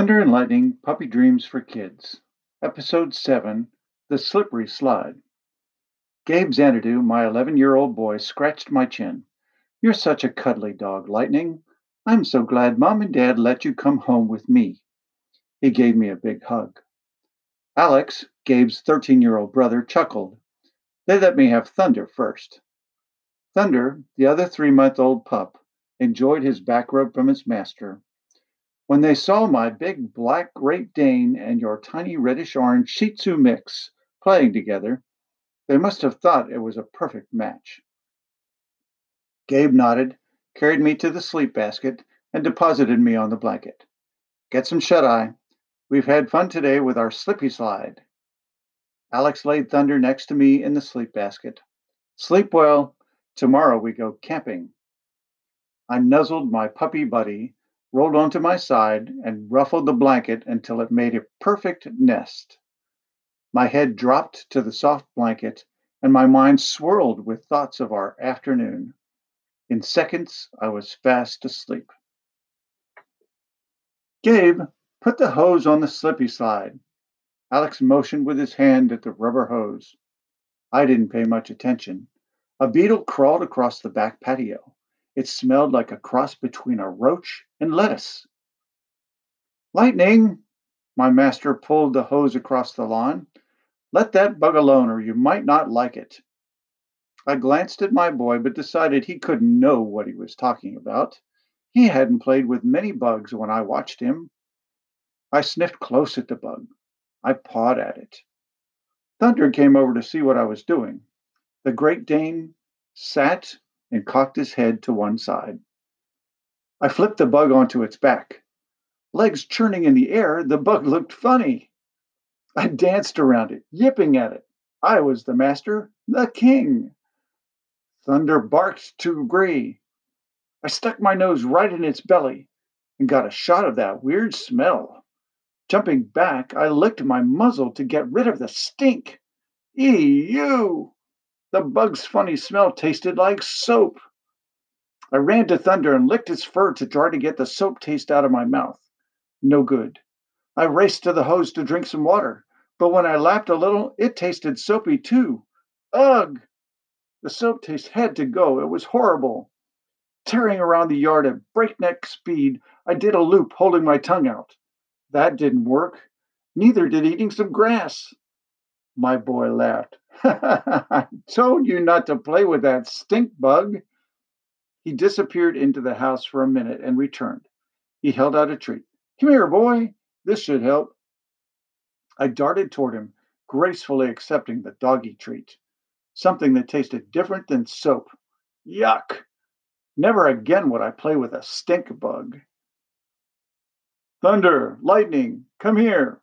Thunder and Lightning Puppy Dreams for Kids, Episode 7 The Slippery Slide. Gabe Xanadu, my 11 year old boy, scratched my chin. You're such a cuddly dog, Lightning. I'm so glad Mom and Dad let you come home with me. He gave me a big hug. Alex, Gabe's 13 year old brother, chuckled. They let me have Thunder first. Thunder, the other three month old pup, enjoyed his back rub from his master when they saw my big black Great Dane and your tiny reddish orange Shih Tzu mix playing together, they must have thought it was a perfect match. Gabe nodded, carried me to the sleep basket, and deposited me on the blanket. Get some shut eye. We've had fun today with our slippy slide. Alex laid Thunder next to me in the sleep basket. Sleep well. Tomorrow we go camping. I nuzzled my puppy buddy rolled onto my side, and ruffled the blanket until it made a perfect nest. My head dropped to the soft blanket, and my mind swirled with thoughts of our afternoon. In seconds, I was fast asleep. Gabe, put the hose on the slippy slide. Alex motioned with his hand at the rubber hose. I didn't pay much attention. A beetle crawled across the back patio. It smelled like a cross between a roach and lettuce. Lightning! My master pulled the hose across the lawn. Let that bug alone, or you might not like it. I glanced at my boy, but decided he couldn't know what he was talking about. He hadn't played with many bugs when I watched him. I sniffed close at the bug. I pawed at it. Thunder came over to see what I was doing. The Great Dane sat and cocked his head to one side. I flipped the bug onto its back. Legs churning in the air, the bug looked funny. I danced around it, yipping at it. I was the master, the king. Thunder barked to agree. I stuck my nose right in its belly and got a shot of that weird smell. Jumping back, I licked my muzzle to get rid of the stink. Ew! The bug's funny smell tasted like soap. I ran to Thunder and licked his fur to try to get the soap taste out of my mouth. No good. I raced to the hose to drink some water, but when I lapped a little, it tasted soapy too. Ugh! The soap taste had to go. It was horrible. Tearing around the yard at breakneck speed, I did a loop holding my tongue out. That didn't work. Neither did eating some grass. My boy laughed. I told you not to play with that stink bug. He disappeared into the house for a minute and returned. He held out a treat. Come here, boy. This should help. I darted toward him, gracefully accepting the doggy treat. Something that tasted different than soap. Yuck! Never again would I play with a stink bug. Thunder, lightning, come here.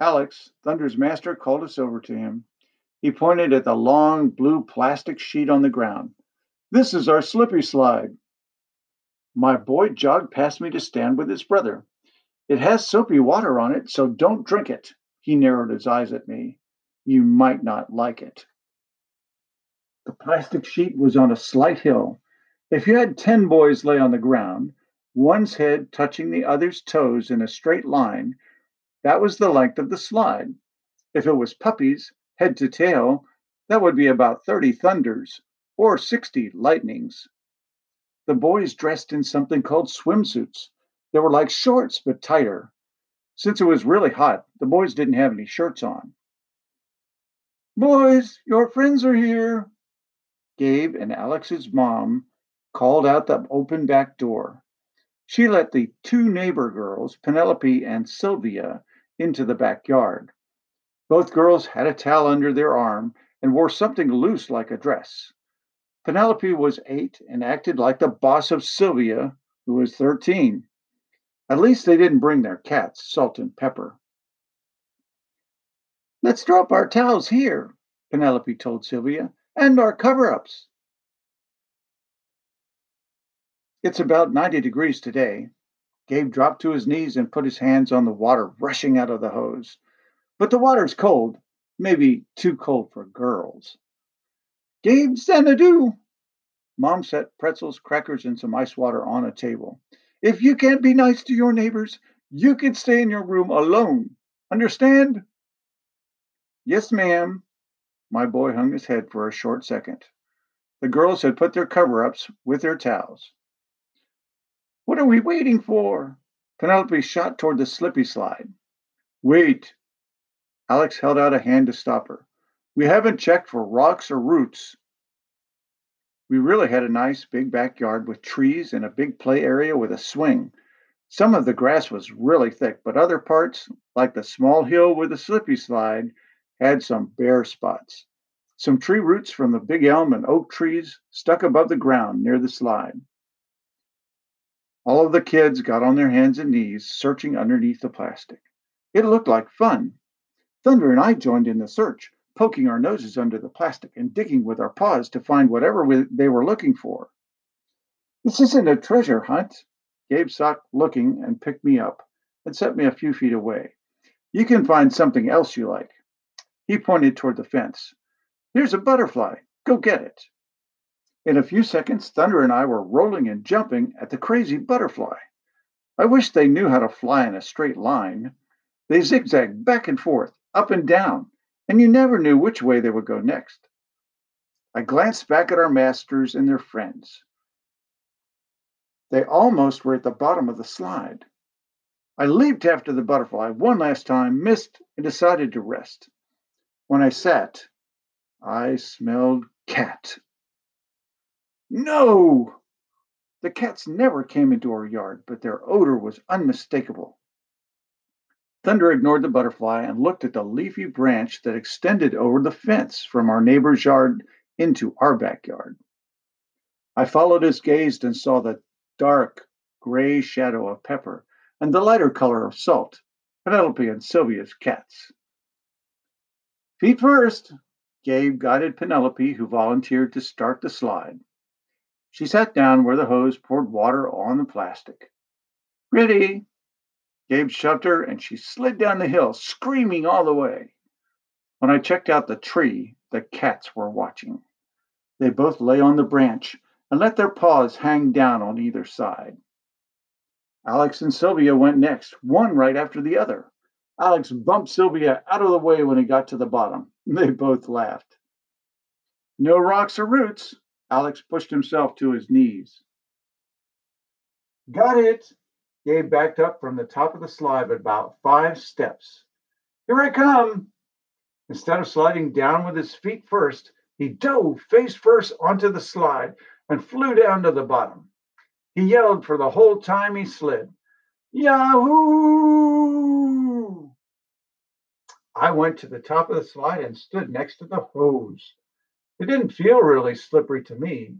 Alex, Thunder's master, called us over to him. He pointed at the long blue plastic sheet on the ground. This is our slippy slide. My boy jogged past me to stand with his brother. It has soapy water on it, so don't drink it. He narrowed his eyes at me. You might not like it. The plastic sheet was on a slight hill. If you had ten boys lay on the ground, one's head touching the other's toes in a straight line, that was the length of the slide. If it was puppies, head to tail, that would be about 30 thunders or 60 lightnings. The boys dressed in something called swimsuits. They were like shorts, but tighter. Since it was really hot, the boys didn't have any shirts on. Boys, your friends are here. Gabe and Alex's mom called out the open back door. She let the two neighbor girls, Penelope and Sylvia, into the backyard. Both girls had a towel under their arm and wore something loose like a dress. Penelope was eight and acted like the boss of Sylvia, who was 13. At least they didn't bring their cats, Salt and Pepper. Let's drop our towels here, Penelope told Sylvia, and our cover ups. It's about 90 degrees today. Gabe dropped to his knees and put his hands on the water rushing out of the hose. But the water's cold, maybe too cold for girls. Gabe Xanadu. Mom set pretzels, crackers, and some ice water on a table. If you can't be nice to your neighbors, You can stay in your room alone. Understand? Yes, ma'am. My boy hung his head for a short second. The girls had put their cover ups with their towels. What are we waiting for? Penelope shot toward the slippy slide. Wait. Alex held out a hand to stop her. We haven't checked for rocks or roots. We really had a nice big backyard with trees and a big play area with a swing. Some of the grass was really thick, but other parts, like the small hill with the slippy slide, had some bare spots. Some tree roots from the big elm and oak trees stuck above the ground near the slide. All of the kids got on their hands and knees, searching underneath the plastic. It looked like fun. Thunder and I joined in the search, poking our noses under the plastic and digging with our paws to find whatever we, they were looking for. This isn't a treasure hunt, Gabe stopped looking and picked me up and set me a few feet away. You can find something else you like. He pointed toward the fence. Here's a butterfly. Go get it. In a few seconds, Thunder and I were rolling and jumping at the crazy butterfly. I wish they knew how to fly in a straight line. They zigzagged back and forth, up and down, and you never knew which way they would go next. I glanced back at our masters and their friends. They almost were at the bottom of the slide. I leaped after the butterfly one last time, missed, and decided to rest. When I sat, I smelled cat. No! The cats never came into our yard, but their odor was unmistakable. Thunder ignored the butterfly and looked at the leafy branch that extended over the fence from our neighbor's yard into our backyard. I followed his gaze and saw the dark gray shadow of Pepper and the lighter color of Salt, Penelope and Sylvia's cats. Feet first, Gabe guided Penelope, who volunteered to start the slide. She sat down where the hose poured water on the plastic. Ready? Gabe shoved her and she slid down the hill, screaming all the way. When I checked out the tree, the cats were watching. They both lay on the branch, and let their paws hang down on either side. Alex and Sylvia went next, one right after the other. Alex bumped Sylvia out of the way when he got to the bottom. They both laughed. No rocks or roots. Alex pushed himself to his knees. Got it. Gabe backed up from the top of the slide about five steps. Here I come. Instead of sliding down with his feet first, he dove face first onto the slide and flew down to the bottom. He yelled for the whole time he slid. Yahoo! I went to the top of the slide and stood next to the hose. It didn't feel really slippery to me.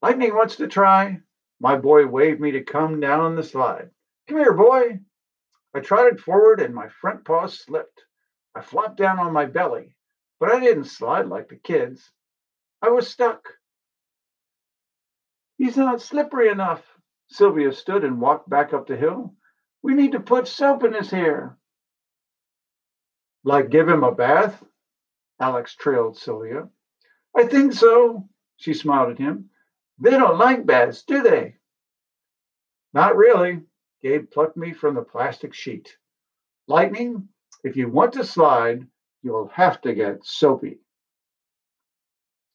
Lightning wants to try. My boy waved me to come down the slide. Come here, boy. I trotted forward and my front paws slipped. I flopped down on my belly, but I didn't slide like the kids. I was stuck. He's not slippery enough. Sylvia stood and walked back up the hill. We need to put soap in his hair. Like give him a bath? Alex trailed Sylvia. I think so. She smiled at him. They don't like baths, do they? Not really. Gabe plucked me from the plastic sheet. Lightning, if you want to slide, you'll have to get soapy.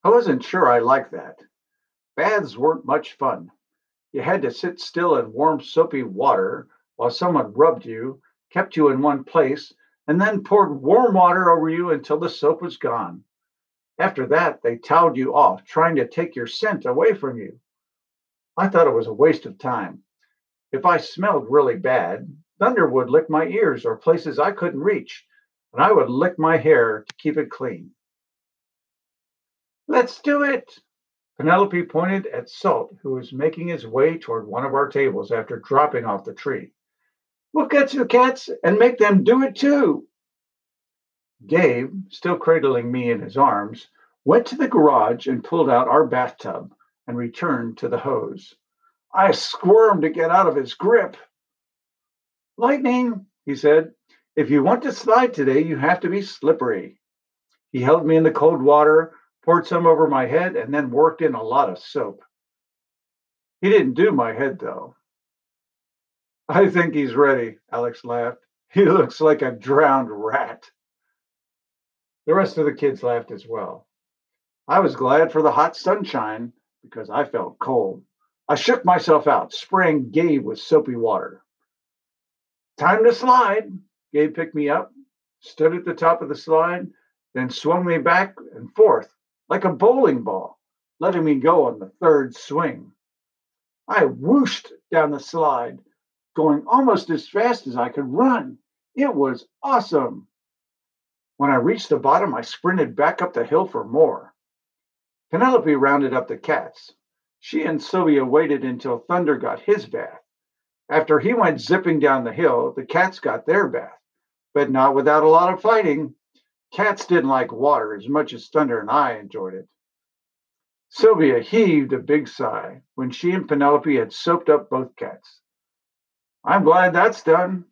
I wasn't sure I liked that. Baths weren't much fun. You had to sit still in warm, soapy water while someone rubbed you, kept you in one place, and then poured warm water over you until the soap was gone. After that, they towed you off, trying to take your scent away from you. I thought it was a waste of time. If I smelled really bad, Thunder would lick my ears or places I couldn't reach, and I would lick my hair to keep it clean. Let's do it, Penelope pointed at Salt, who was making his way toward one of our tables after dropping off the tree. We'll catch the cats and make them do it too. Gabe, still cradling me in his arms, went to the garage and pulled out our bathtub and returned to the hose. I squirmed to get out of his grip. Lightning, he said, if you want to slide today, you have to be slippery. He held me in the cold water poured some over my head, and then worked in a lot of soap. He didn't do my head, though. I think he's ready, Alex laughed. He looks like a drowned rat. The rest of the kids laughed as well. I was glad for the hot sunshine because I felt cold. I shook myself out, spraying Gabe with soapy water. Time to slide. Gabe picked me up, stood at the top of the slide, then swung me back and forth like a bowling ball, letting me go on the third swing. I whooshed down the slide, going almost as fast as I could run. It was awesome. When I reached the bottom, I sprinted back up the hill for more. Penelope rounded up the cats. She and Sylvia waited until Thunder got his bath. After he went zipping down the hill, the cats got their bath, but not without a lot of fighting. Cats didn't like water as much as Thunder and I enjoyed it. Sylvia heaved a big sigh when she and Penelope had soaped up both cats. I'm glad that's done.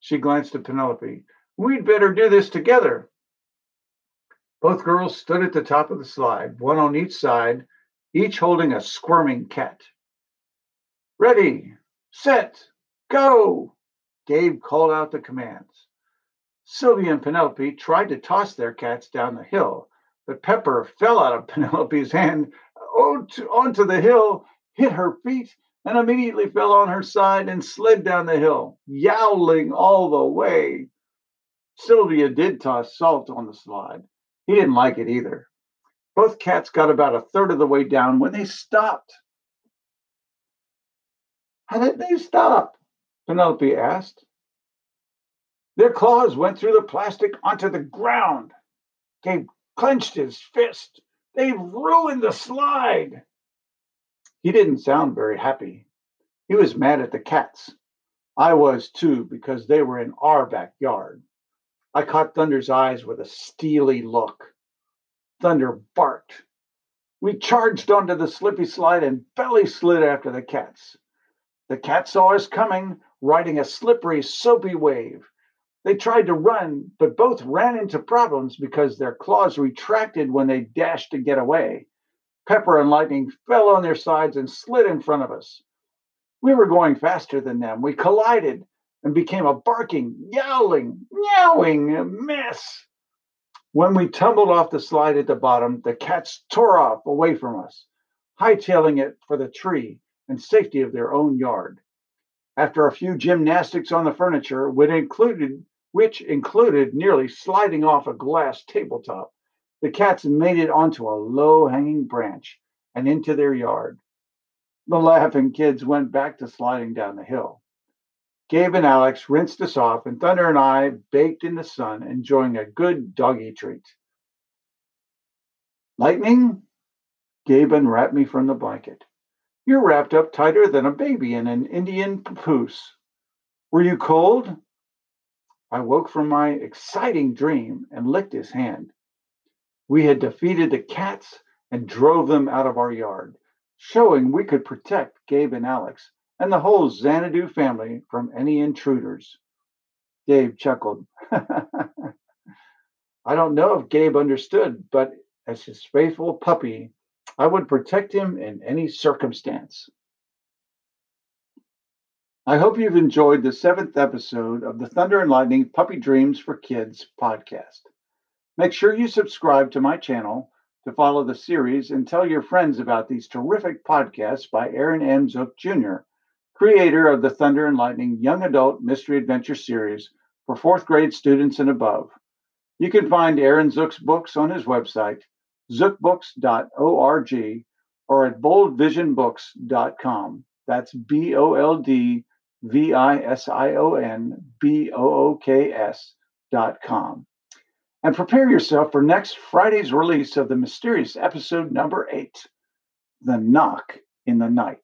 She glanced at Penelope. We'd better do this together. Both girls stood at the top of the slide, one on each side, each holding a squirming cat. Ready, set, go! Gabe called out the commands. Sylvia and Penelope tried to toss their cats down the hill, but Pepper fell out of Penelope's hand oh, onto the hill, hit her feet, and immediately fell on her side and slid down the hill, yowling all the way. Sylvia did toss Salt on the slide. He didn't like it either. Both cats got about a third of the way down when they stopped. How did they stop? Penelope asked. Their claws went through the plastic onto the ground. Gabe clenched his fist. They've ruined the slide. He didn't sound very happy. He was mad at the cats. I was too, because they were in our backyard. I caught Thunder's eyes with a steely look. Thunder barked. We charged onto the slippy slide and belly slid after the cats. The cats saw us coming, riding a slippery, soapy wave. They tried to run, but both ran into problems because their claws retracted when they dashed to get away. Pepper and Lightning fell on their sides and slid in front of us. We were going faster than them. We collided and became a barking, yowling, meowing mess. When we tumbled off the slide at the bottom, the cats tore off away from us, hightailing it for the tree and safety of their own yard. After a few gymnastics on the furniture, which included, which included nearly sliding off a glass tabletop, the cats made it onto a low hanging branch and into their yard. The laughing kids went back to sliding down the hill. Gabe and Alex rinsed us off, and Thunder and I baked in the sun, enjoying a good doggy treat. Lightning? Gabe unwrapped me from the blanket. You're wrapped up tighter than a baby in an Indian papoose. Were you cold? I woke from my exciting dream and licked his hand. We had defeated the cats and drove them out of our yard, showing we could protect Gabe and Alex and the whole Xanadu family from any intruders. Gabe chuckled. I don't know if Gabe understood, but as his faithful puppy, I would protect him in any circumstance. I hope you've enjoyed the seventh episode of the Thunder and Lightning Puppy Dreams for Kids podcast. Make sure you subscribe to my channel to follow the series and tell your friends about these terrific podcasts by Aaron M. Zook Jr creator of the Thunder and Lightning Young Adult Mystery Adventure series for fourth grade students and above. You can find Aaron Zook's books on his website, zookbooks.org, or at boldvisionbooks.com. That's B O L D V I S I O N B O O K S dot com. And prepare yourself for next Friday's release of the mysterious episode number eight The Knock in the Night.